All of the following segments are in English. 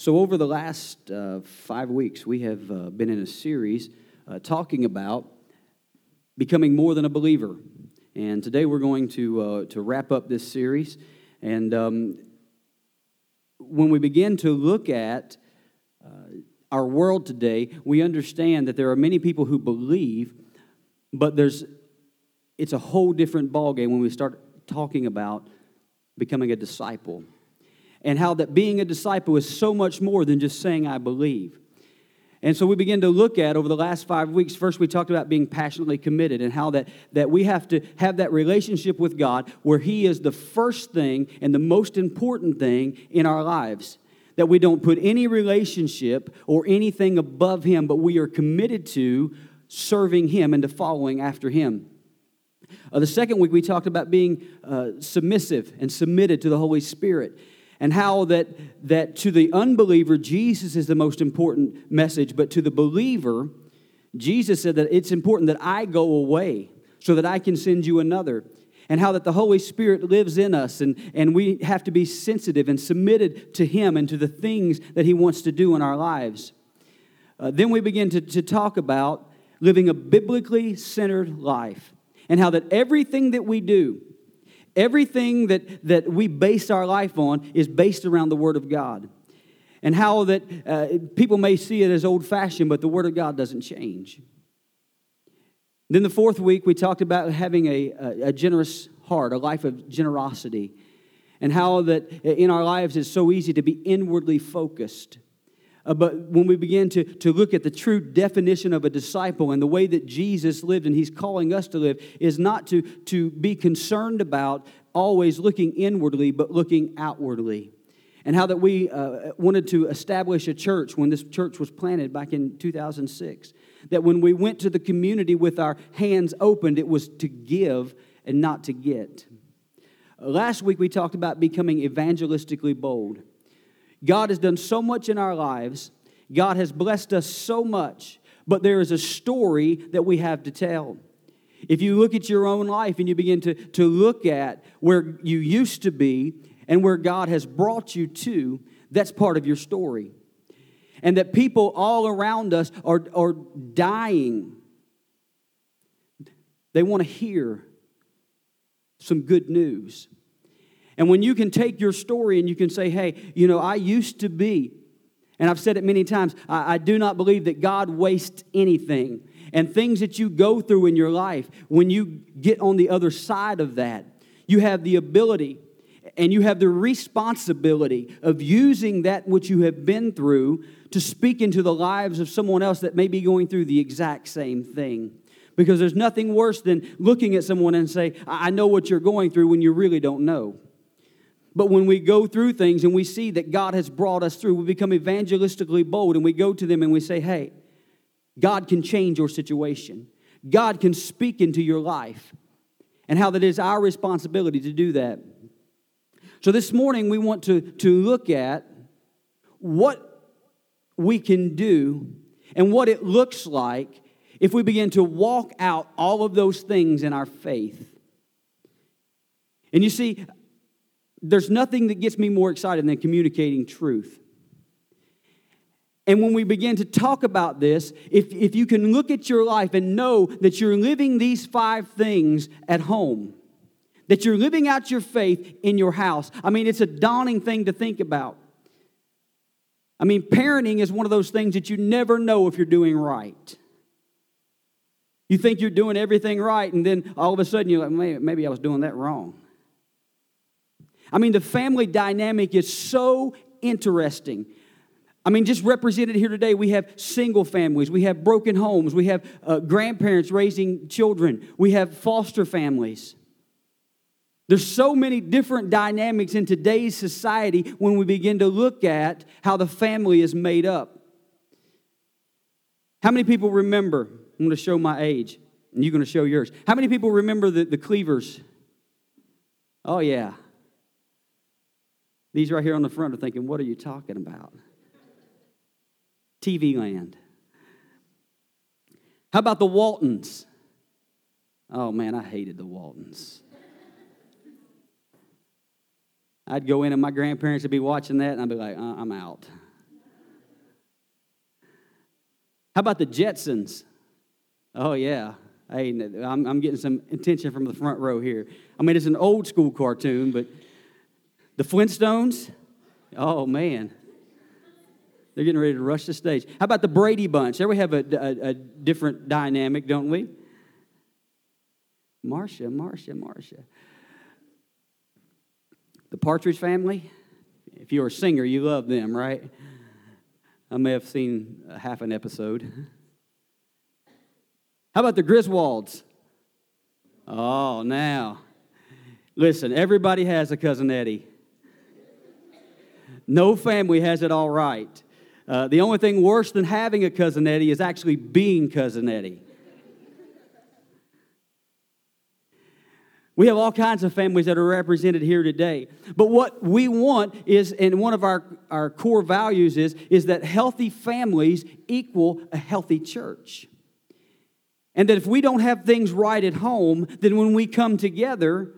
So, over the last uh, five weeks, we have uh, been in a series uh, talking about becoming more than a believer. And today we're going to, uh, to wrap up this series. And um, when we begin to look at uh, our world today, we understand that there are many people who believe, but there's, it's a whole different ballgame when we start talking about becoming a disciple and how that being a disciple is so much more than just saying, I believe. And so we begin to look at over the last five weeks. First, we talked about being passionately committed and how that, that we have to have that relationship with God where He is the first thing and the most important thing in our lives. That we don't put any relationship or anything above Him, but we are committed to serving Him and to following after Him. Uh, the second week, we talked about being uh, submissive and submitted to the Holy Spirit and how that, that to the unbeliever, Jesus is the most important message, but to the believer, Jesus said that it's important that I go away so that I can send you another. And how that the Holy Spirit lives in us, and, and we have to be sensitive and submitted to Him and to the things that He wants to do in our lives. Uh, then we begin to, to talk about living a biblically centered life, and how that everything that we do, Everything that, that we base our life on is based around the Word of God. And how that uh, people may see it as old fashioned, but the Word of God doesn't change. Then the fourth week, we talked about having a, a, a generous heart, a life of generosity, and how that in our lives it's so easy to be inwardly focused uh, but when we begin to, to look at the true definition of a disciple and the way that Jesus lived and he's calling us to live, is not to, to be concerned about always looking inwardly, but looking outwardly. And how that we uh, wanted to establish a church when this church was planted back in 2006. That when we went to the community with our hands opened, it was to give and not to get. Last week we talked about becoming evangelistically bold. God has done so much in our lives, God has blessed us so much, but there is a story that we have to tell. If you look at your own life and you begin to, to look at where you used to be and where God has brought you to, that's part of your story. And that people all around us are, are dying. They want to hear some good news. And when you can take your story and you can say, hey, you know, I used to be, and I've said it many times, I, I do not believe that God wastes anything. And things that you go through in your life, when you get on the other side of that, you have the ability and you have the responsibility of using that which you have been through to speak into the lives of someone else that may be going through the exact same thing. Because there's nothing worse than looking at someone and say, I know what you're going through when you really don't know. But when we go through things and we see that God has brought us through, we become evangelistically bold and we go to them and we say, hey, God can change your situation. God can speak into your life. And how that is our responsibility to do that. So this morning we want to, to look at what we can do and what it looks like if we begin to walk out all of those things in our faith. And you see, there's nothing that gets me more excited than communicating truth. And when we begin to talk about this, if, if you can look at your life and know that you're living these five things at home, that you're living out your faith in your house, I mean, it's a daunting thing to think about. I mean, parenting is one of those things that you never know if you're doing right. You think you're doing everything right, and then all of a sudden you're like, maybe, maybe I was doing that wrong. I mean, the family dynamic is so interesting. I mean, just represented here today, we have single families, we have broken homes, we have uh, grandparents raising children, we have foster families. There's so many different dynamics in today's society when we begin to look at how the family is made up. How many people remember? I'm going to show my age, and you're going to show yours. How many people remember the, the Cleavers? Oh, yeah. These right here on the front are thinking, what are you talking about? TV land. How about the Waltons? Oh man, I hated the Waltons. I'd go in and my grandparents would be watching that and I'd be like, uh, I'm out. How about the Jetsons? Oh, yeah. Hey, I'm, I'm getting some attention from the front row here. I mean, it's an old school cartoon, but the Flintstones? Oh, man. They're getting ready to rush the stage. How about the Brady Bunch? There we have a, a, a different dynamic, don't we? Marcia, Marcia, Marcia. The Partridge Family? If you're a singer, you love them, right? I may have seen half an episode. How about the Griswolds? Oh, now. Listen, everybody has a cousin Eddie. No family has it all right. Uh, the only thing worse than having a cousin Eddie is actually being cousin Eddie. We have all kinds of families that are represented here today. But what we want is, and one of our, our core values is, is that healthy families equal a healthy church. And that if we don't have things right at home, then when we come together,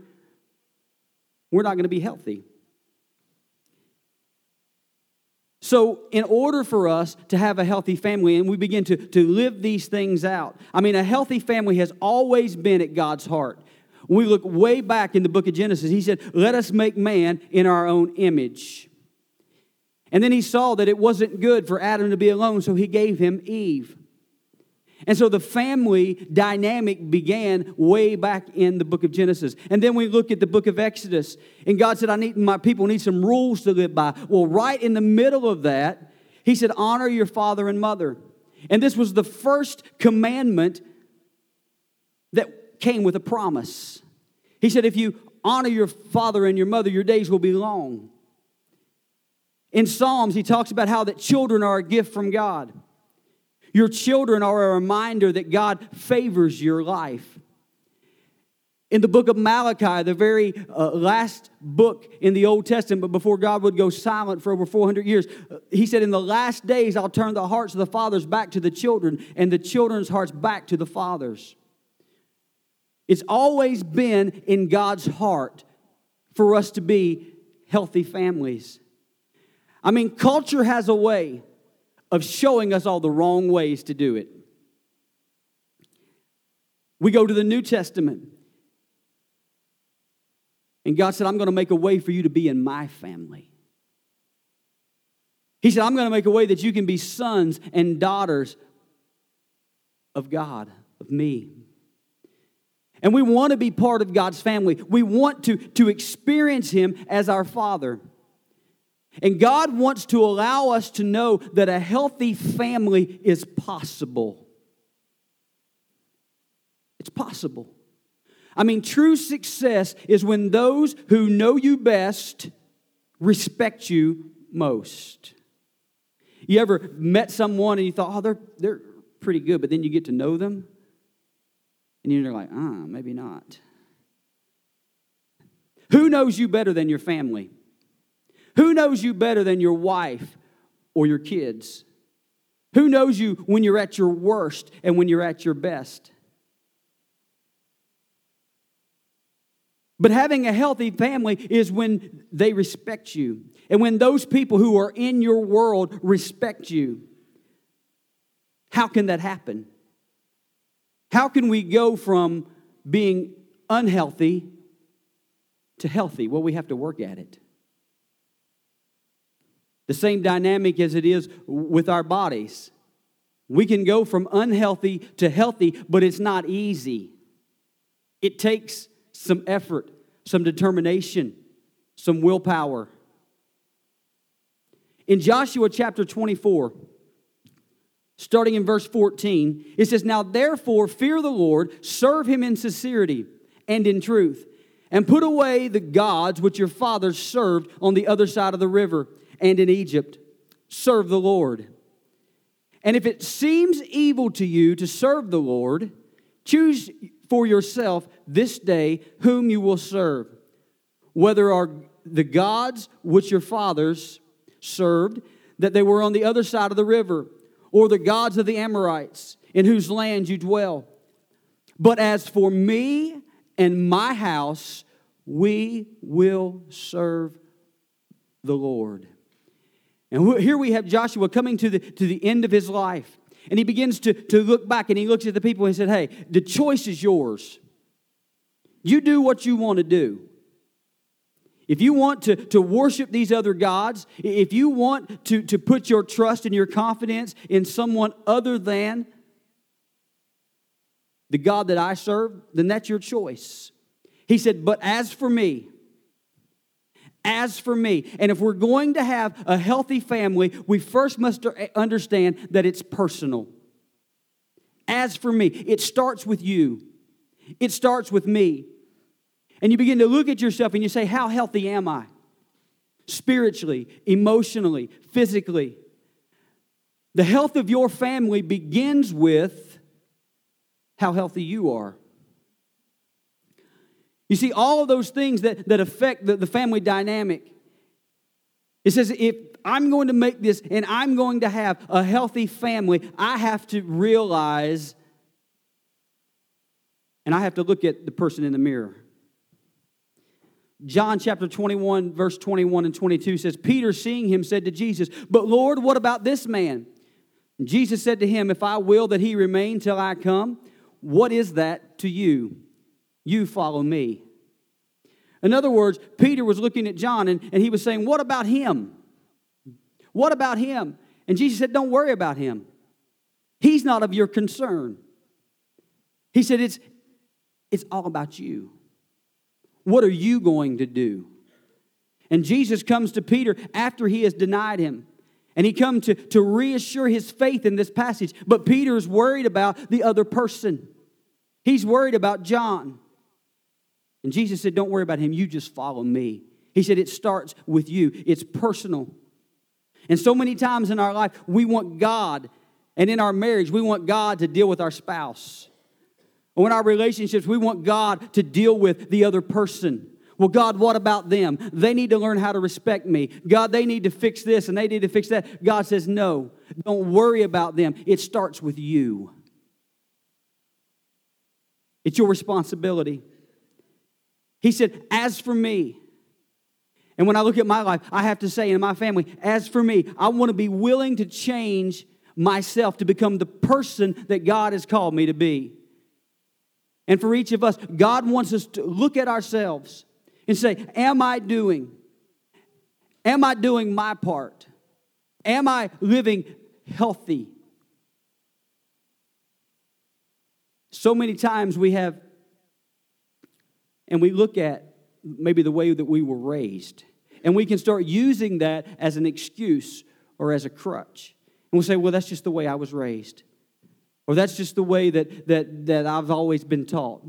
we're not going to be healthy. So, in order for us to have a healthy family and we begin to, to live these things out, I mean, a healthy family has always been at God's heart. We look way back in the book of Genesis, he said, Let us make man in our own image. And then he saw that it wasn't good for Adam to be alone, so he gave him Eve. And so the family dynamic began way back in the book of Genesis. And then we look at the book of Exodus. And God said, I need my people need some rules to live by. Well, right in the middle of that, he said, honor your father and mother. And this was the first commandment that came with a promise. He said, if you honor your father and your mother, your days will be long. In Psalms, he talks about how that children are a gift from God. Your children are a reminder that God favors your life. In the book of Malachi, the very uh, last book in the Old Testament, but before God would go silent for over 400 years, uh, he said, In the last days, I'll turn the hearts of the fathers back to the children, and the children's hearts back to the fathers. It's always been in God's heart for us to be healthy families. I mean, culture has a way of showing us all the wrong ways to do it. We go to the New Testament. And God said, I'm going to make a way for you to be in my family. He said, I'm going to make a way that you can be sons and daughters of God, of me. And we want to be part of God's family. We want to, to experience Him as our Father. And God wants to allow us to know that a healthy family is possible. It's possible. I mean, true success is when those who know you best respect you most. You ever met someone and you thought, oh, they're, they're pretty good, but then you get to know them and you're like, ah, maybe not. Who knows you better than your family? Who knows you better than your wife or your kids? Who knows you when you're at your worst and when you're at your best? But having a healthy family is when they respect you. And when those people who are in your world respect you. How can that happen? How can we go from being unhealthy to healthy? Well, we have to work at it. The same dynamic as it is with our bodies. We can go from unhealthy to healthy, but it's not easy. It takes some effort, some determination, some willpower. In Joshua chapter 24, starting in verse 14, it says, Now therefore fear the Lord, serve him in sincerity and in truth, and put away the gods which your fathers served on the other side of the river and in Egypt. Serve the Lord. And if it seems evil to you to serve the Lord, choose for yourself this day whom you will serve, whether are the gods which your fathers served, that they were on the other side of the river, or the gods of the Amorites, in whose land you dwell. But as for me and my house, we will serve the Lord. And here we have Joshua coming to the, to the end of his life. And he begins to, to look back and he looks at the people and he said, Hey, the choice is yours. You do what you want to do. If you want to, to worship these other gods, if you want to, to put your trust and your confidence in someone other than the God that I serve, then that's your choice. He said, But as for me, as for me, and if we're going to have a healthy family, we first must understand that it's personal. As for me, it starts with you, it starts with me. And you begin to look at yourself and you say, How healthy am I? Spiritually, emotionally, physically. The health of your family begins with how healthy you are. You see, all of those things that, that affect the, the family dynamic. It says, if I'm going to make this and I'm going to have a healthy family, I have to realize and I have to look at the person in the mirror. John chapter 21, verse 21 and 22 says, Peter, seeing him, said to Jesus, But Lord, what about this man? Jesus said to him, If I will that he remain till I come, what is that to you? You follow me. In other words, Peter was looking at John and, and he was saying, What about him? What about him? And Jesus said, Don't worry about him. He's not of your concern. He said, It's, it's all about you. What are you going to do? And Jesus comes to Peter after he has denied him. And he comes to, to reassure his faith in this passage. But Peter is worried about the other person. He's worried about John. And Jesus said, Don't worry about him. You just follow me. He said, It starts with you, it's personal. And so many times in our life, we want God, and in our marriage, we want God to deal with our spouse. Or in our relationships, we want God to deal with the other person. Well, God, what about them? They need to learn how to respect me. God, they need to fix this and they need to fix that. God says, no, don't worry about them. It starts with you. It's your responsibility. He said, as for me, and when I look at my life, I have to say, in my family, as for me, I want to be willing to change myself to become the person that God has called me to be. And for each of us, God wants us to look at ourselves and say, Am I doing? Am I doing my part? Am I living healthy? So many times we have, and we look at maybe the way that we were raised, and we can start using that as an excuse or as a crutch. And we'll say, Well, that's just the way I was raised. Or that's just the way that, that, that I've always been taught.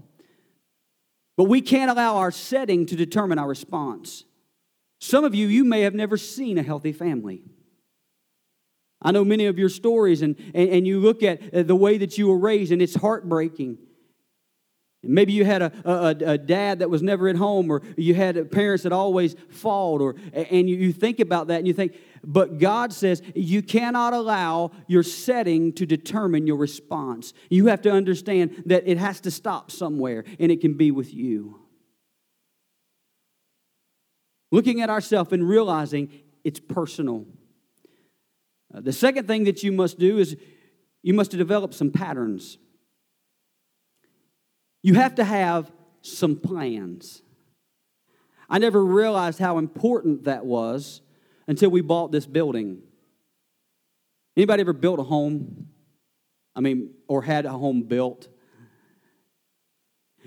But we can't allow our setting to determine our response. Some of you, you may have never seen a healthy family. I know many of your stories, and, and, and you look at the way that you were raised, and it's heartbreaking. Maybe you had a, a, a, dad that was never at home, or you had parents that always fought, or, and you, you think about that and you think, but God says you cannot allow your setting to determine your response. You have to understand that it has to stop somewhere, and it can be with you. Looking at ourselves and realizing it's personal. Uh, the second thing that you must do is you must develop some patterns. You have to have some plans. I never realized how important that was until we bought this building. Anybody ever built a home? I mean, or had a home built?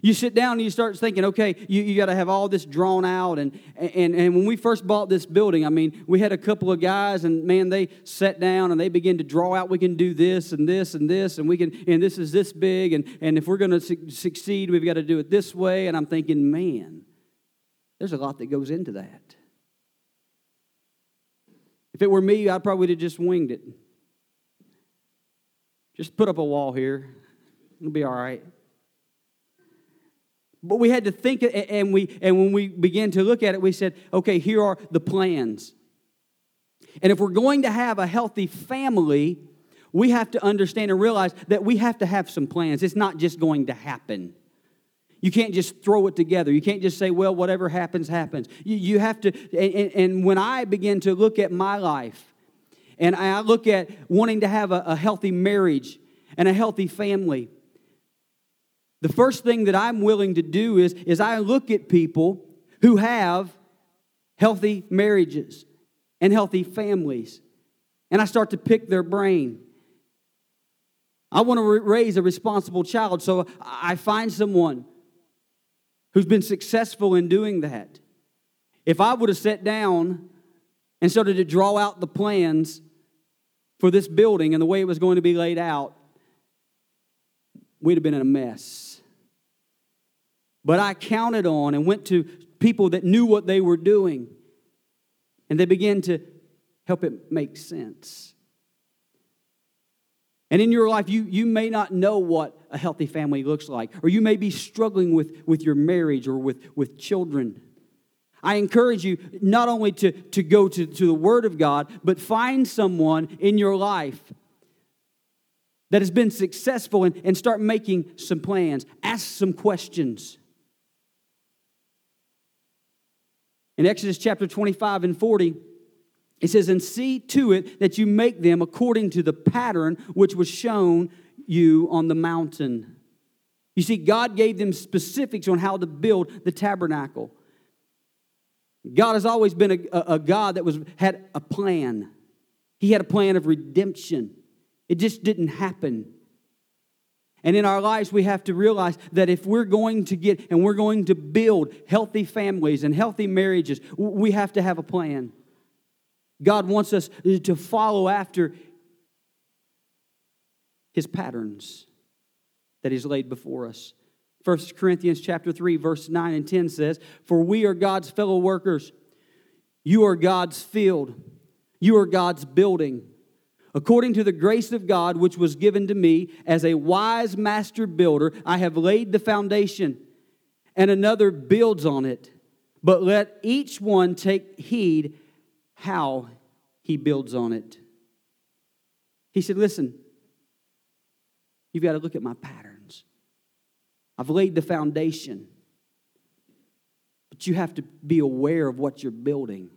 You sit down and you start thinking, okay, you, you got to have all this drawn out. And, and, and when we first bought this building, I mean, we had a couple of guys, and man, they sat down and they began to draw out, we can do this and this and this, and we can, and this is this big. And, and if we're going to su- succeed, we've got to do it this way. And I'm thinking, man, there's a lot that goes into that. If it were me, I probably would have just winged it. Just put up a wall here. It'll be all right. But we had to think, and, we, and when we began to look at it, we said, okay, here are the plans. And if we're going to have a healthy family, we have to understand and realize that we have to have some plans. It's not just going to happen. You can't just throw it together. You can't just say, well, whatever happens, happens. You, you have to, and, and when I begin to look at my life, and I look at wanting to have a, a healthy marriage and a healthy family, the first thing that I'm willing to do is, is I look at people who have healthy marriages and healthy families, and I start to pick their brain. I want to raise a responsible child, so I find someone who's been successful in doing that. If I would have sat down and started to draw out the plans for this building and the way it was going to be laid out, we'd have been in a mess. But I counted on and went to people that knew what they were doing, and they began to help it make sense. And in your life, you, you may not know what a healthy family looks like, or you may be struggling with, with your marriage or with, with children. I encourage you not only to, to go to, to the Word of God, but find someone in your life that has been successful and, and start making some plans. Ask some questions. In Exodus chapter 25 and 40, it says, And see to it that you make them according to the pattern which was shown you on the mountain. You see, God gave them specifics on how to build the tabernacle. God has always been a, a, a God that was, had a plan. He had a plan of redemption. It just didn't happen. And in our lives, we have to realize that if we're going to get and we're going to build healthy families and healthy marriages, we have to have a plan. God wants us to follow after his patterns that he's laid before us. 1 Corinthians chapter 3 verse 9 and 10 says, "For we are God's fellow workers. You are God's field. You are God's building." According to the grace of God which was given to me as a wise master builder, I have laid the foundation, and another builds on it. But let each one take heed how he builds on it. He said, Listen, you've got to look at my patterns. I've laid the foundation, but you have to be aware of what you're building.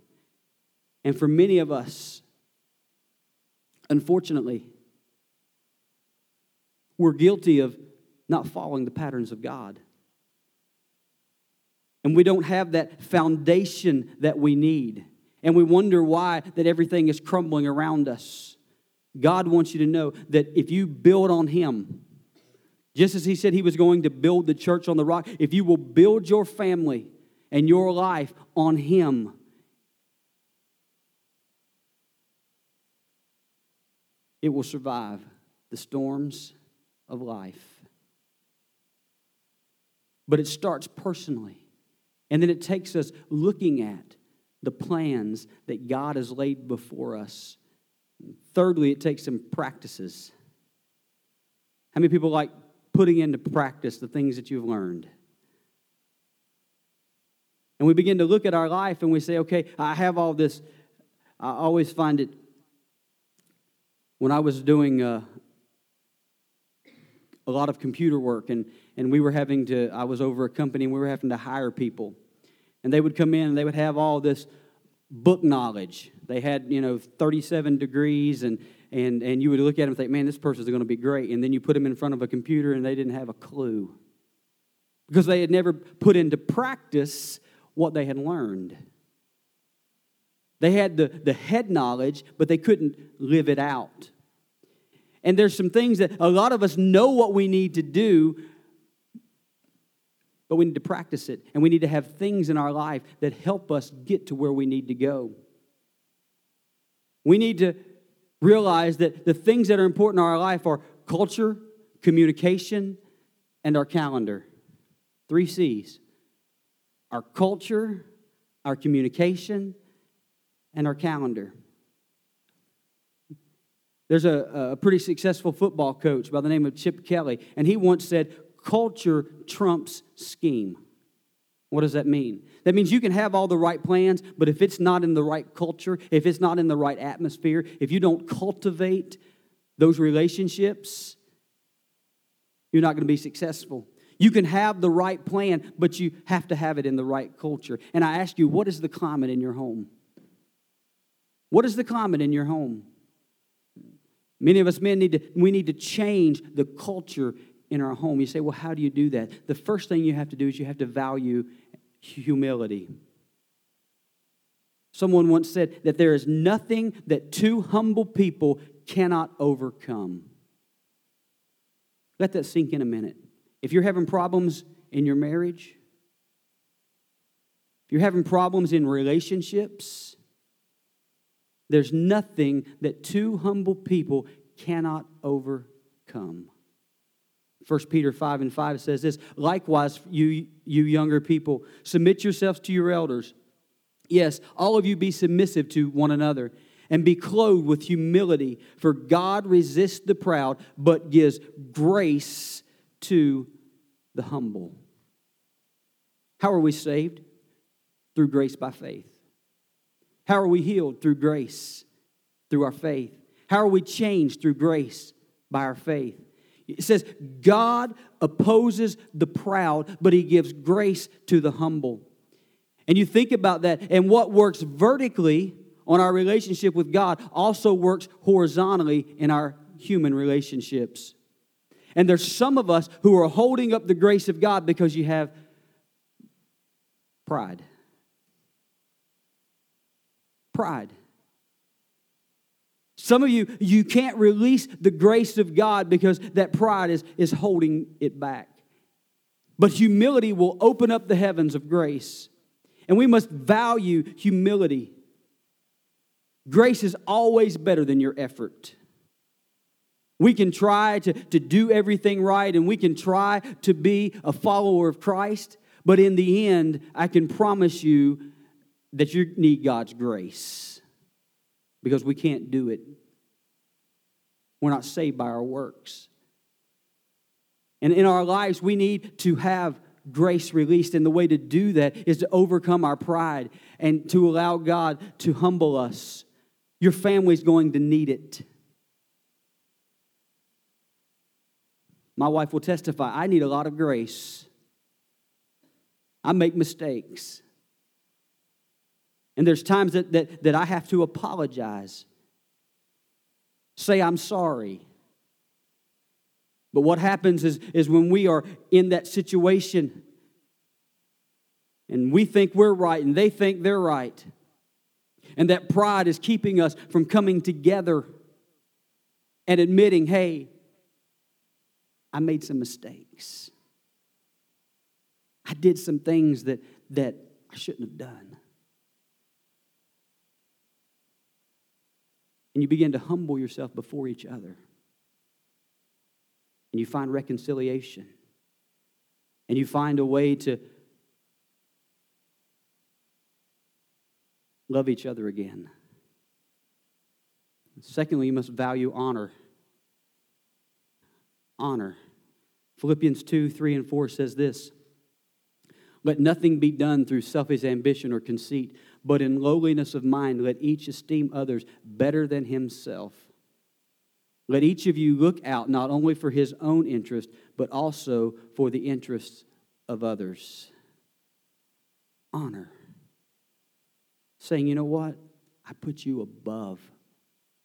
And for many of us, unfortunately, we're guilty of not following the patterns of God. And we don't have that foundation that we need and we wonder why that everything is crumbling around us. God wants you to know that if you build on Him, just as He said He was going to build the church on the rock, if you will build your family and your life on Him, it will survive the storms of life. But it starts personally, and then it takes us looking at the plans that God has laid before us. Thirdly, it takes some practices. How many people like putting into practice the things that you've learned? And we begin to look at our life and we say, okay, I have all this. I always find it when I was doing uh, a lot of computer work and, and we were having to, I was over a company and we were having to hire people. And they would come in and they would have all this book knowledge. They had, you know, 37 degrees, and, and, and you would look at them and think, man, this person's going to be great. And then you put them in front of a computer and they didn't have a clue because they had never put into practice what they had learned. They had the, the head knowledge, but they couldn't live it out. And there's some things that a lot of us know what we need to do, but we need to practice it. And we need to have things in our life that help us get to where we need to go. We need to realize that the things that are important in our life are culture, communication, and our calendar. Three C's our culture, our communication, and our calendar. There's a, a pretty successful football coach by the name of Chip Kelly, and he once said, culture trumps scheme. What does that mean? That means you can have all the right plans, but if it's not in the right culture, if it's not in the right atmosphere, if you don't cultivate those relationships, you're not going to be successful. You can have the right plan, but you have to have it in the right culture. And I ask you, what is the climate in your home? What is the climate in your home? Many of us men need to, we need to change the culture in our home. You say, well, how do you do that? The first thing you have to do is you have to value humility. Someone once said that there is nothing that two humble people cannot overcome. Let that sink in a minute. If you're having problems in your marriage, if you're having problems in relationships, there's nothing that two humble people cannot overcome. 1 Peter 5 and 5 says this Likewise, you, you younger people, submit yourselves to your elders. Yes, all of you be submissive to one another and be clothed with humility, for God resists the proud, but gives grace to the humble. How are we saved? Through grace by faith. How are we healed? Through grace, through our faith. How are we changed? Through grace, by our faith. It says, God opposes the proud, but he gives grace to the humble. And you think about that, and what works vertically on our relationship with God also works horizontally in our human relationships. And there's some of us who are holding up the grace of God because you have pride pride. Some of you, you can't release the grace of God because that pride is, is holding it back. But humility will open up the heavens of grace. And we must value humility. Grace is always better than your effort. We can try to, to do everything right and we can try to be a follower of Christ, but in the end, I can promise you that you need God's grace because we can't do it. We're not saved by our works. And in our lives, we need to have grace released. And the way to do that is to overcome our pride and to allow God to humble us. Your family's going to need it. My wife will testify I need a lot of grace. I make mistakes. And there's times that, that, that I have to apologize, say I'm sorry. But what happens is, is when we are in that situation and we think we're right and they think they're right, and that pride is keeping us from coming together and admitting, hey, I made some mistakes. I did some things that, that I shouldn't have done. And you begin to humble yourself before each other. And you find reconciliation. And you find a way to love each other again. Secondly, you must value honor. Honor. Philippians 2 3 and 4 says this Let nothing be done through selfish ambition or conceit but in lowliness of mind, let each esteem others better than himself. Let each of you look out not only for his own interest, but also for the interests of others. Honor. Saying, you know what? I put you above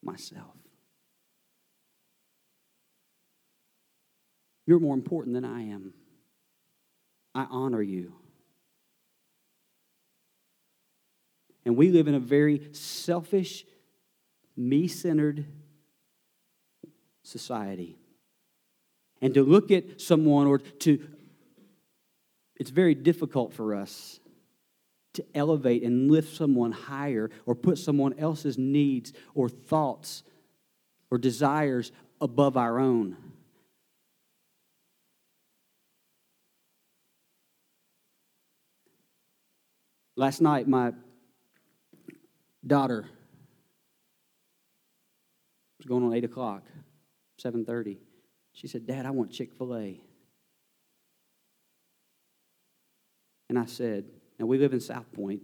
myself. You're more important than I am. I honor you. And we live in a very selfish, me centered society. And to look at someone or to, it's very difficult for us to elevate and lift someone higher or put someone else's needs or thoughts or desires above our own. Last night, my daughter was going on 8 o'clock, 7.30. She said, Dad, I want Chick-fil-A. And I said, now we live in South Point.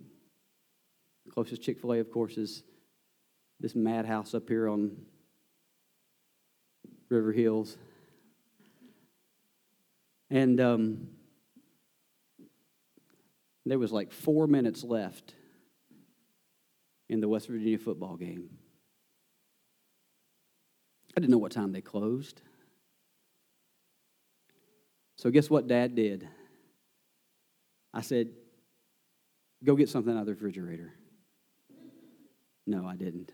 The closest Chick-fil-A, of course, is this madhouse up here on River Hills. And um, there was like four minutes left in the West Virginia football game. I didn't know what time they closed. So, guess what dad did? I said, Go get something out of the refrigerator. No, I didn't.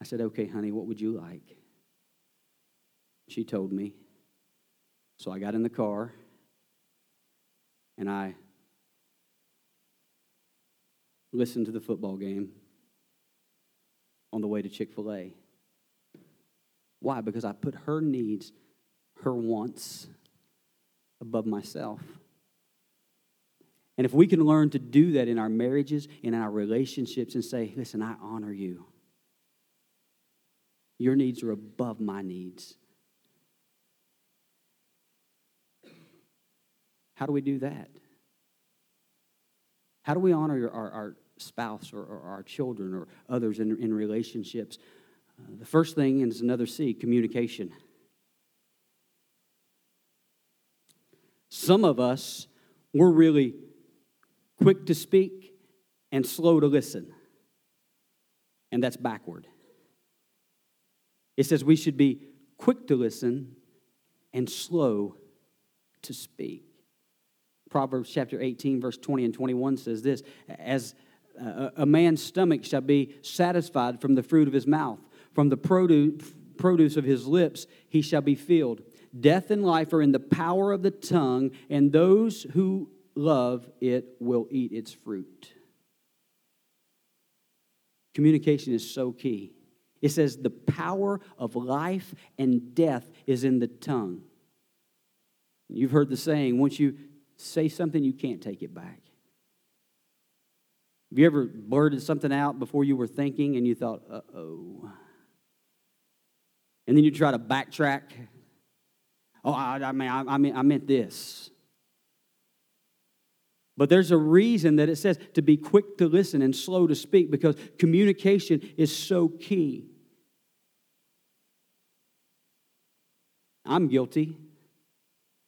I said, Okay, honey, what would you like? She told me. So I got in the car and I listened to the football game on the way to Chick fil A. Why? Because I put her needs, her wants, above myself. And if we can learn to do that in our marriages, in our relationships, and say, listen, I honor you. Your needs are above my needs. How do we do that? How do we honor our, our spouse or, or, our children or others in, in relationships? Uh, the first thing is another C communication. Some of us, we're really quick to speak and slow to listen. And that's backward. It says we should be quick to listen and slow to speak. Proverbs chapter 18, verse 20 and 21 says this As a man's stomach shall be satisfied from the fruit of his mouth, from the produce, of his lips he shall be filled. Death and life are in the power of the tongue, and those who love it will eat its fruit. Communication is so key. It says the power of life and death is in the tongue. You've heard the saying, once you say something, you can't take it back. Have you ever blurted something out before you were thinking and you thought, uh oh? And then you try to backtrack. Oh, I, I mean, I, I, mean, I meant this. But there's a reason that it says to be quick to listen and slow to speak because communication is so key. I'm guilty.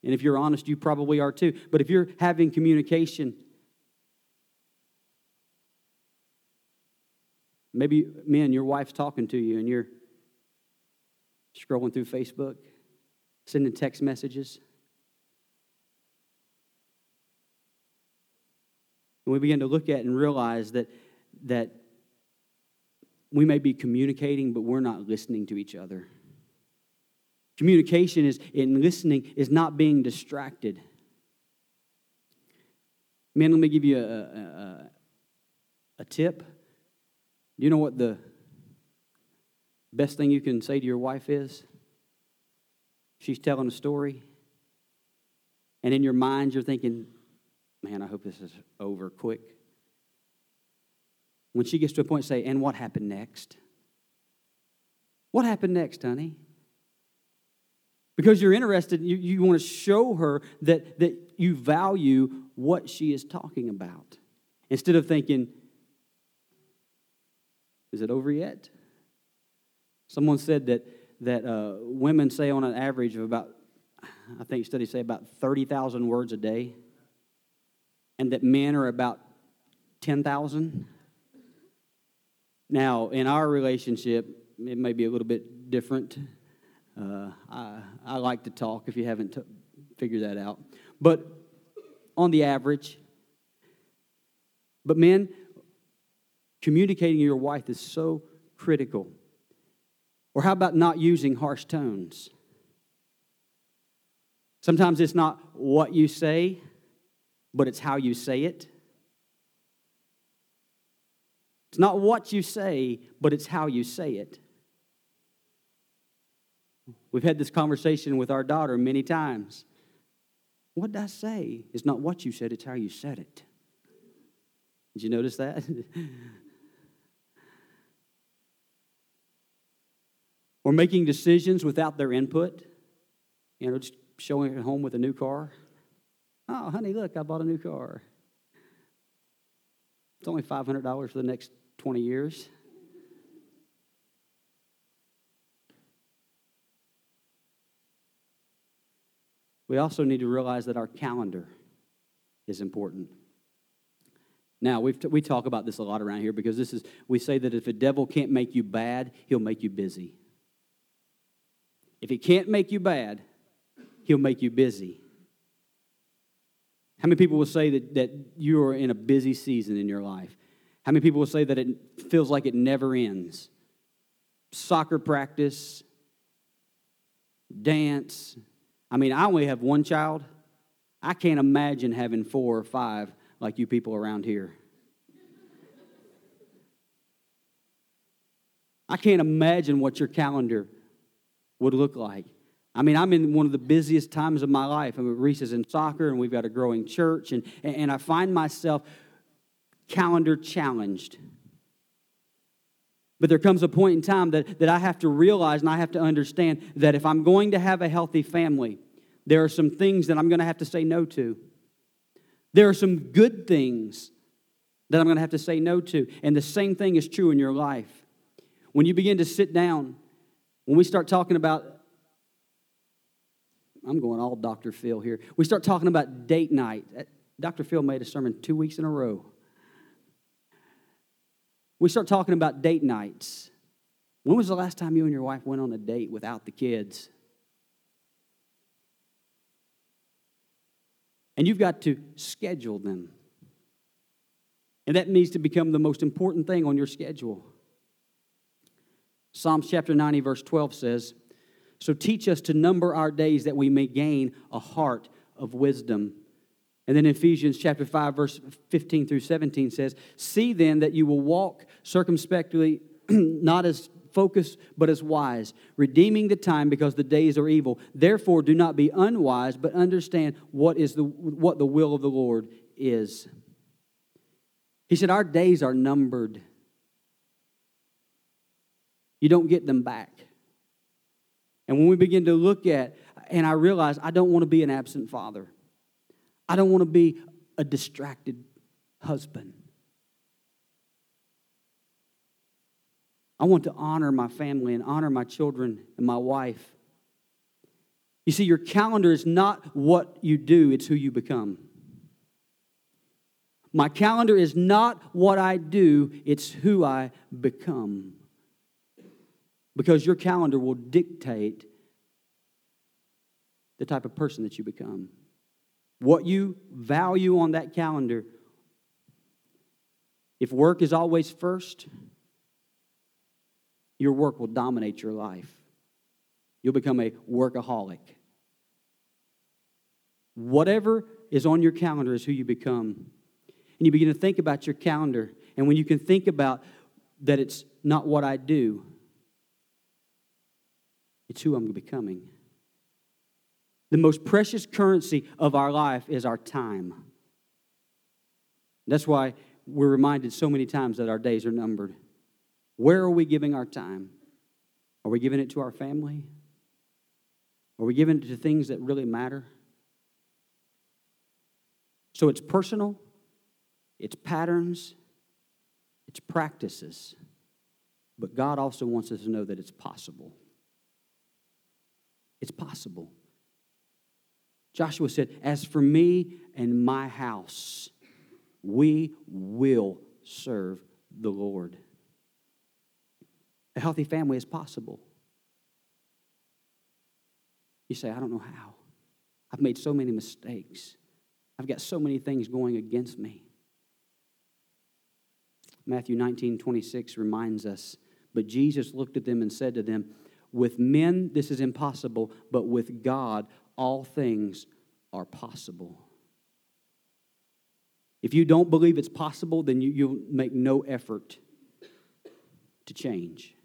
And if you're honest, you probably are too. But if you're having communication, maybe, men, your wife's talking to you and you're scrolling through Facebook, sending text messages. And we begin to look at and realize that, that we may be communicating, but we're not listening to each other. Communication is in listening is not being distracted. Man, let me give you a, a, a tip. Do you know what the best thing you can say to your wife is? She's telling a story, and in your mind you're thinking, man, I hope this is over quick. When she gets to a point, say, and what happened next? What happened next, honey? Because you're interested, you, you want to show her that, that you value what she is talking about. Instead of thinking, is it over yet? Someone said that, that uh, women say on an average of about, I think studies say about 30,000 words a day, and that men are about 10,000. Now, in our relationship, it may be a little bit different. Uh, I, I like to talk if you haven't t- figured that out. But on the average, but men, communicating your wife is so critical. Or how about not using harsh tones? Sometimes it's not what you say, but it's how you say it. It's not what you say, but it's how you say it. We've had this conversation with our daughter many times. What did I say? It's not what you said, it's how you said it. Did you notice that? or making decisions without their input. You know, just showing at home with a new car. Oh, honey, look, I bought a new car. It's only $500 for the next 20 years. We also need to realize that our calendar is important. Now, we we talk about this a lot around here because this is, we say that if a devil can't make you bad, he'll make you busy. If he can't make you bad, he'll make you busy. How many people will say that, that you are in a busy season in your life? How many people will say that it feels like it never ends? Soccer practice, dance. I mean, I only have one child. I can't imagine having four or five like you people around here. I can't imagine what your calendar would look like. I mean, I'm in one of the busiest times of my life. I mean, Reese is in soccer, and we've got a growing church, and, and I find myself calendar challenged. But there comes a point in time that, that I have to realize and I have to understand that if I'm going to have a healthy family, there are some things that I'm going to have to say no to. There are some good things that I'm going to have to say no to. And the same thing is true in your life. When you begin to sit down, when we start talking about, I'm going all Dr. Phil here. We start talking about date night. Uh, Dr. Phil made a sermon two weeks in a row. We start talking about date nights. When was the last time you and your wife went on a date without the kids? And you've got to schedule them. And that needs to become the most important thing on your schedule. Psalms chapter 90, verse 12 says, So teach us to number our days that we may gain a heart of wisdom. And then Ephesians chapter 5, verse 15 through 17 says, See then that you will walk circumspectly, not as focused, but as wise, redeeming the time because the days are evil. Therefore, do not be unwise, but understand what, is the, what the will of the Lord is. He said, Our days are numbered. You don't get them back. And when we begin to look at, and I realize I don't want to be an absent father, I don't want to be a distracted husband. I want to honor my family and honor my children and my wife. You see, your calendar is not what you do, it's who you become. My calendar is not what I do, it's who I become because your calendar will dictate the type of person that you become. What you value on that calendar. If work is always first, your work will dominate your life. You'll become a workaholic. Whatever is on your calendar is who you become. And you begin to think about your calendar. And when you can think about that it's not what I do, it's who I'm becoming. The most precious currency of our life is our time. That's why we're reminded so many times that our days are numbered. Where are we giving our time? Are we giving it to our family? Are we giving it to things that really matter? So it's personal, it's patterns, it's practices. But God also wants us to know that it's possible. It's possible. Joshua said, As for me and my house, we will serve the Lord. A healthy family is possible. You say, I don't know how. I've made so many mistakes. I've got so many things going against me. Matthew 19, 26 reminds us, but Jesus looked at them and said to them, with men, this is impossible, but with God, all things are possible. If you don't believe it's possible, then you, you'll make no effort to change.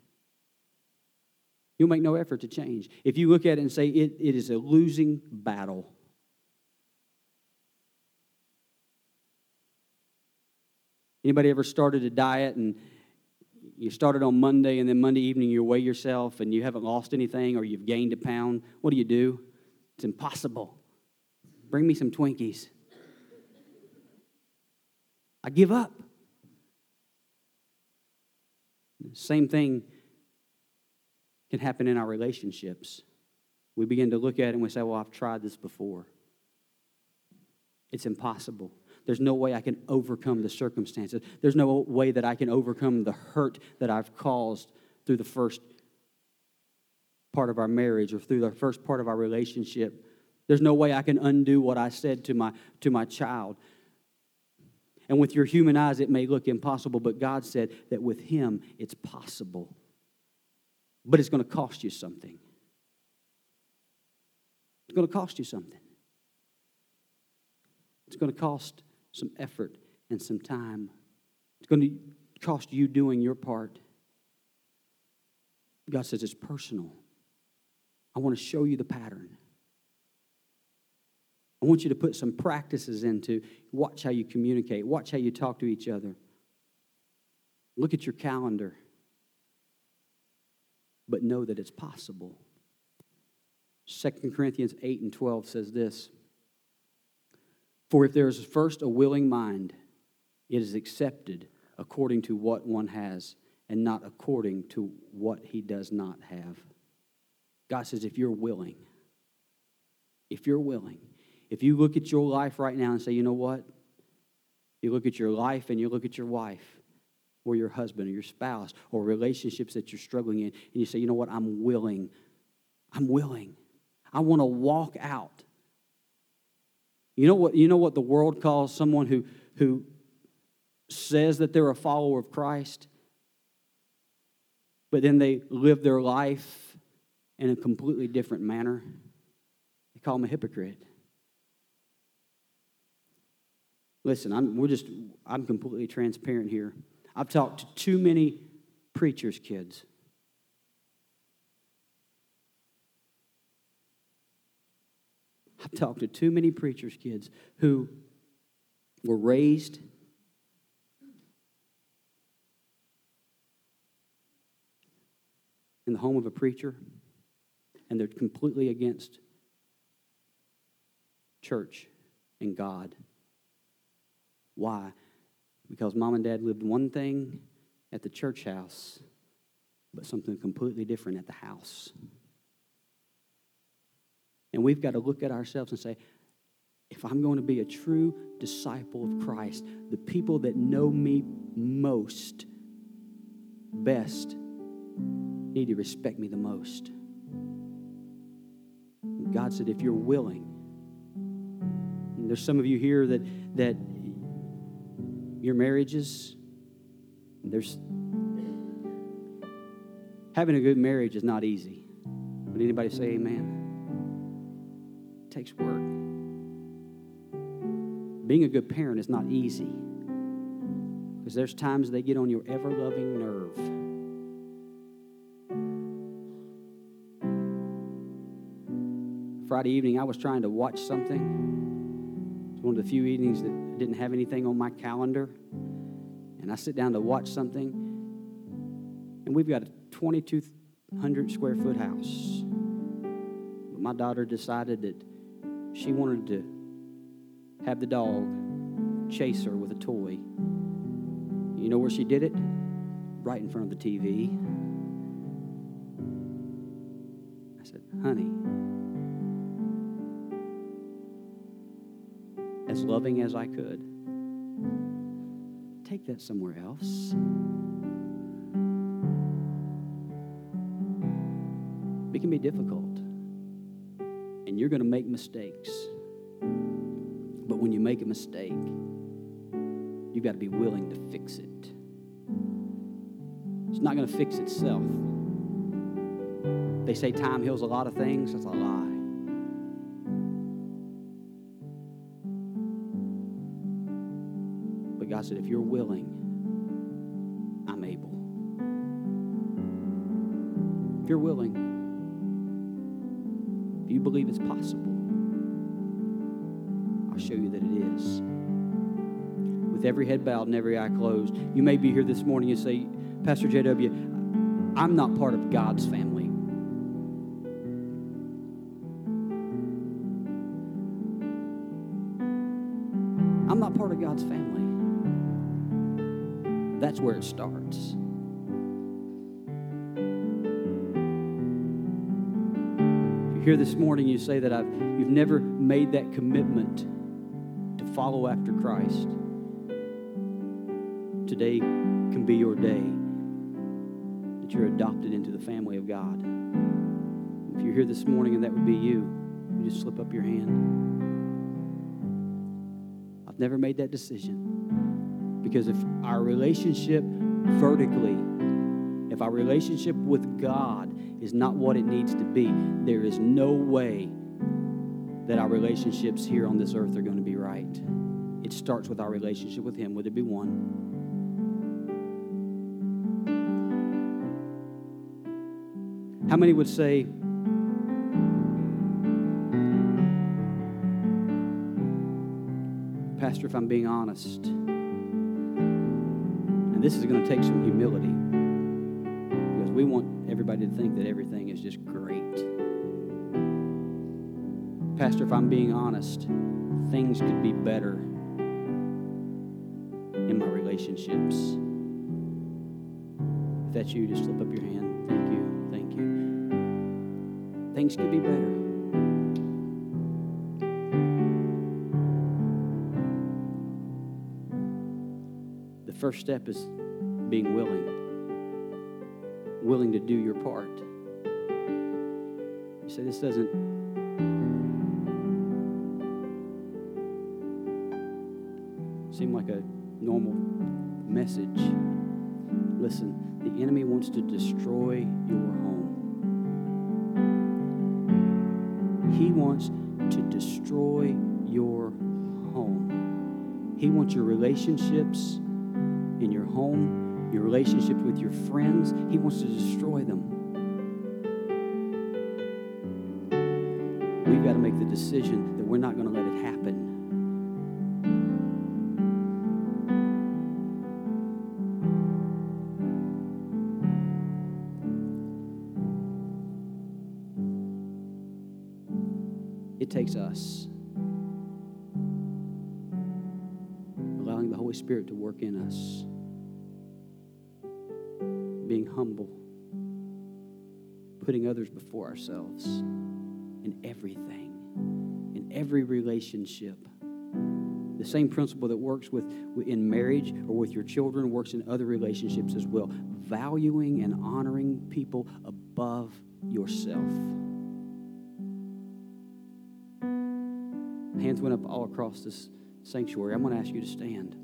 You'll make no effort to change. If you look at it and say it, it is a losing battle, Anybody ever started a diet and you started on Monday and then Monday evening you weigh yourself and you haven't lost anything or you've gained a pound, what do you do? It's impossible. Bring me some Twinkies. I give up. Same thing can happen in our relationships. We begin to look at it and we say, Well, I've tried this before. It's impossible. There's no way I can overcome the circumstances. There's no way that I can overcome the hurt that I've caused through the first part of our marriage or through the first part of our relationship. There's no way I can undo what I said to my, to my child. And with your human eyes, it may look impossible, but God said that with Him, it's possible. But it's going to cost you something. It's going to cost you something. It's going to cost some effort and some time. It's going to cost you doing your part. God says it's personal. I want to show you the pattern. I want you to put some practices into watch how you communicate, watch how you talk to each other. Look at your calendar. But know that it's possible. 2 Corinthians 8 and 12 says this For if there is first a willing mind, it is accepted according to what one has, and not according to what he does not have. God says, if you're willing, if you're willing, if you look at your life right now and say, you know what? You look at your life and you look at your wife or your husband or your spouse or relationships that you're struggling in, and you say, you know what? I'm willing. I'm willing. I want to walk out. You know what, you know what the world calls someone who, who says that they're a follower of Christ, but then they live their life in a completely different manner? They call them a hypocrite. Listen, I'm, we're just, I'm completely transparent here. I've talked to too many preachers' kids. I've talked to too many preachers' kids who were raised in the home of a preacher and they're completely against church and God. Why? Because mom and dad lived one thing at the church house, but something completely different at the house. And we've got to look at ourselves and say, if I'm going to be a true disciple of Christ, the people that know me most, best, need to respect me the most. And God said, if you're willing, there's some of you here that that your marriages, there's having a good marriage is not easy. Would anybody say amen? It takes work. Being a good parent is not easy. Because there's times they get on your ever loving nerve. Friday evening, I was trying to watch something. It's one of the few evenings that didn't have anything on my calendar, and I sit down to watch something, and we've got a 2,200 square foot house. But my daughter decided that she wanted to have the dog chase her with a toy. You know where she did it? Right in front of the TV. I said, honey, as loving as I could. Take that somewhere else. It can be difficult, and you're going to make mistakes. But when you make a mistake, you've got to be willing to fix it. It's not going to fix itself. They say time heals a lot of things. That's a lie. Said, if you're willing, I'm able. If you're willing, if you believe it's possible, I'll show you that it is. With every head bowed and every eye closed, you may be here this morning and say, Pastor JW, I'm not part of God's family. Where it starts. If you're here this morning, you say that I've, you've never made that commitment to follow after Christ, today can be your day that you're adopted into the family of God. If you're here this morning and that would be you, you just slip up your hand. I've never made that decision. Because if our relationship vertically, if our relationship with God is not what it needs to be, there is no way that our relationships here on this earth are going to be right. It starts with our relationship with Him. Would it be one? How many would say, Pastor, if I'm being honest, this is going to take some humility because we want everybody to think that everything is just great. Pastor, if I'm being honest, things could be better in my relationships. If that's you, just slip up your hand. Thank you. Thank you. Things could be better. First step is being willing, willing to do your part. You say, This doesn't seem like a normal message. Listen, the enemy wants to destroy your home. He wants to destroy your home. He wants your relationships home, your relationships with your friends. He wants to destroy them. We've got to make the decision that we're not going to let it happen. It takes us allowing the Holy Spirit to work in us, humble, putting others before ourselves in everything, in every relationship. The same principle that works with in marriage or with your children works in other relationships as well. Valuing and honoring people above yourself. Hands went up all across this sanctuary. I'm going to ask you to stand.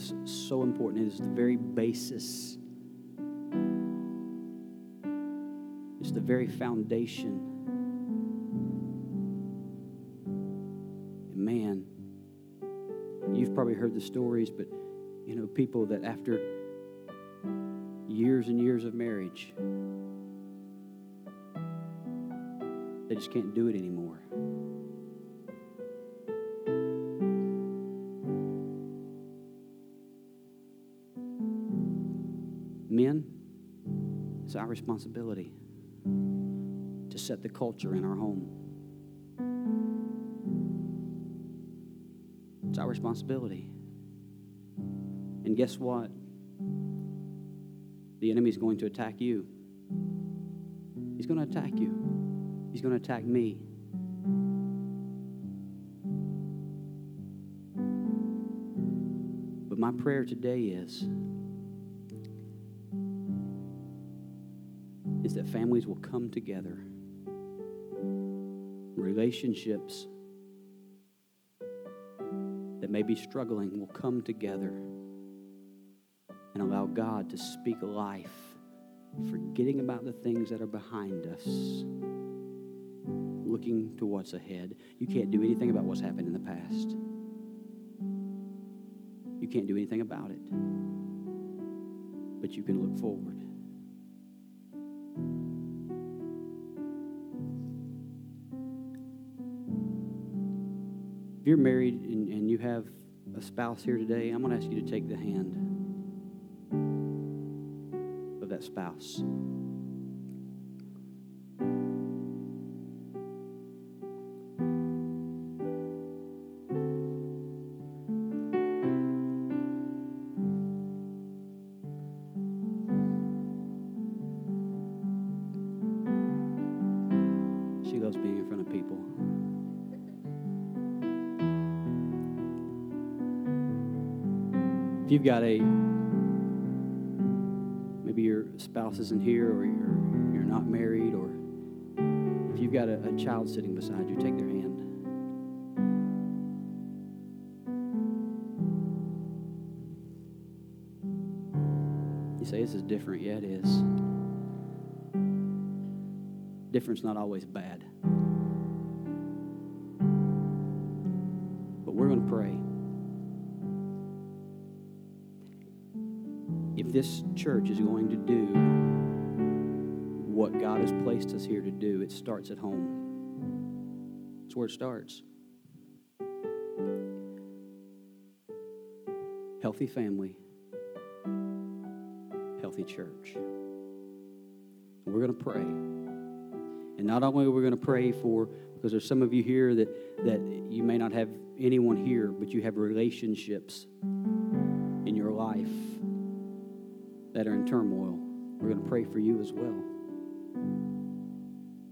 Is so important. It is the very basis, it's the very foundation. And man, you've probably heard the stories, but you know, people that after years and years of marriage, they just can't do it anymore. Responsibility to set the culture in our home. It's our responsibility. And guess what? The enemy's going to attack you. He's going to attack you. He's going to attack me. But my prayer today is that families will come together. Relationships that may be struggling will come together and allow God to speak life, forgetting about the things that are behind us, looking to what's ahead. You can't do anything about what's happened in the past. You can't do anything about it. But you can look forward. You're married and, and you have a spouse here today, I'm going to ask you to take the hand of that spouse. You've got a, maybe your spouse isn't here or you're, you're not married, or if you've got a, a child sitting beside you, take their hand. You say, this is different. Yeah, it is. Difference not always bad. But we're going to pray. If this church is going to do what God has placed us here to do, it starts at home. That's where it starts. Healthy family, healthy church. We're going to pray. And not only are we going to pray for, because there's some of you here that, that you may not have anyone here, but you have relationships in turmoil. We're going to pray for you as well.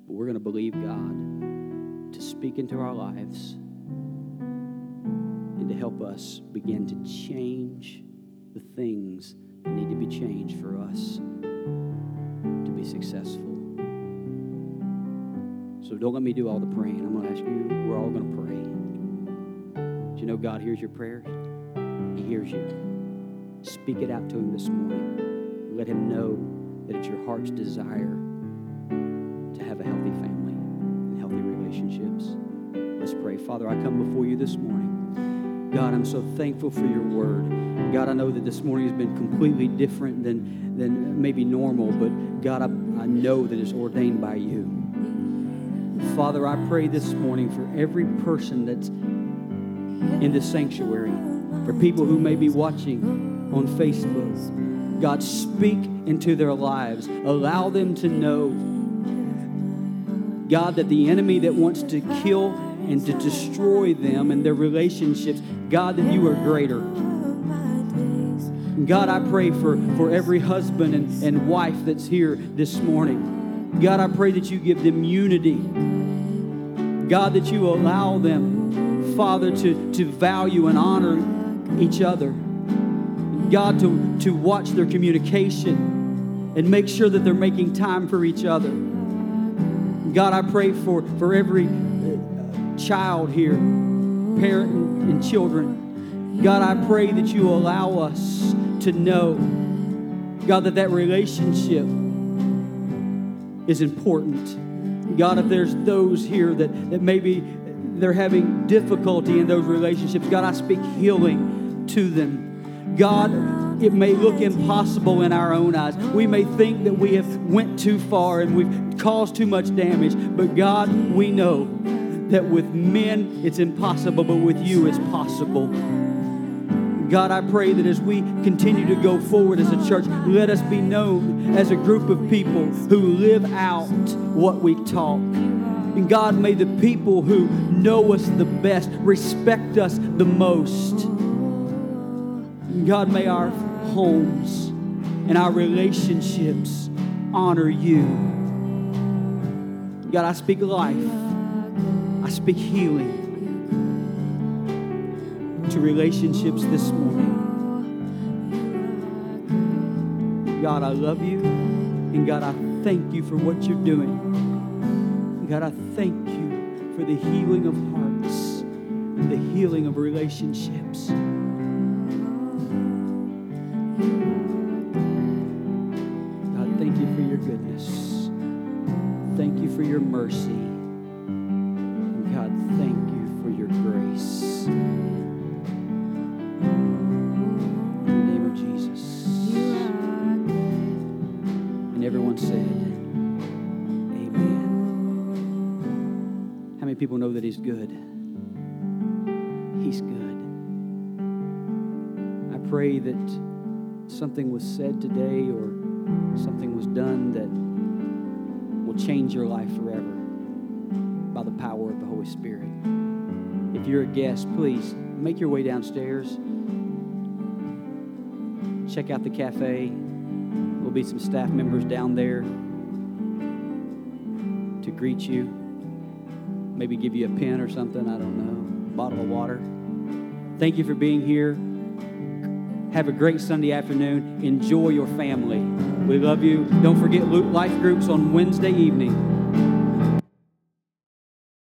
But we're going to believe God to speak into our lives and to help us begin to change the things that need to be changed for us to be successful. So don't let me do all the praying. I'm going to ask you, we're all going to pray. Do you know God hears your prayers? He hears you. Speak it out to Him this morning. Let Him know that it's your heart's desire to have a healthy family and healthy relationships. Let's pray. Father, I come before you this morning. God, I'm so thankful for your word. God, I know that this morning has been completely different than, than maybe normal, but God, I, I know that it's ordained by you. Father, I pray this morning for every person that's in this sanctuary, for people who may be watching on Facebook. God, speak into their lives. Allow them to know, God, that the enemy that wants to kill and to destroy them and their relationships, God, that you are greater. God, I pray for, for every husband and, and wife that's here this morning. God, I pray that you give them unity. God, that you allow them, Father, to, to value and honor each other. God, to, to watch their communication and make sure that they're making time for each other. God, I pray for, for every uh, child here, parent and, and children. God, I pray that you allow us to know, God, that that relationship is important. God, if there's those here that, that maybe they're having difficulty in those relationships, God, I speak healing to them. God, it may look impossible in our own eyes. We may think that we have went too far and we've caused too much damage, but God, we know that with men it's impossible, but with you it's possible. God, I pray that as we continue to go forward as a church, let us be known as a group of people who live out what we talk. And God, may the people who know us the best respect us the most. God, may our homes and our relationships honor you. God, I speak life. I speak healing to relationships this morning. God, I love you. And God, I thank you for what you're doing. God, I thank you for the healing of hearts and the healing of relationships. God, thank you for your goodness. Thank you for your mercy. And God, thank you for your grace. In the name of Jesus. And everyone said, Amen. How many people know that He's good? He's good. I pray that something was said today or something was done that will change your life forever by the power of the Holy Spirit. If you're a guest, please make your way downstairs. Check out the cafe. There'll be some staff members down there to greet you. Maybe give you a pen or something, I don't know. a Bottle of water. Thank you for being here. Have a great Sunday afternoon. Enjoy your family. We love you. Don't forget Life groups on Wednesday evening.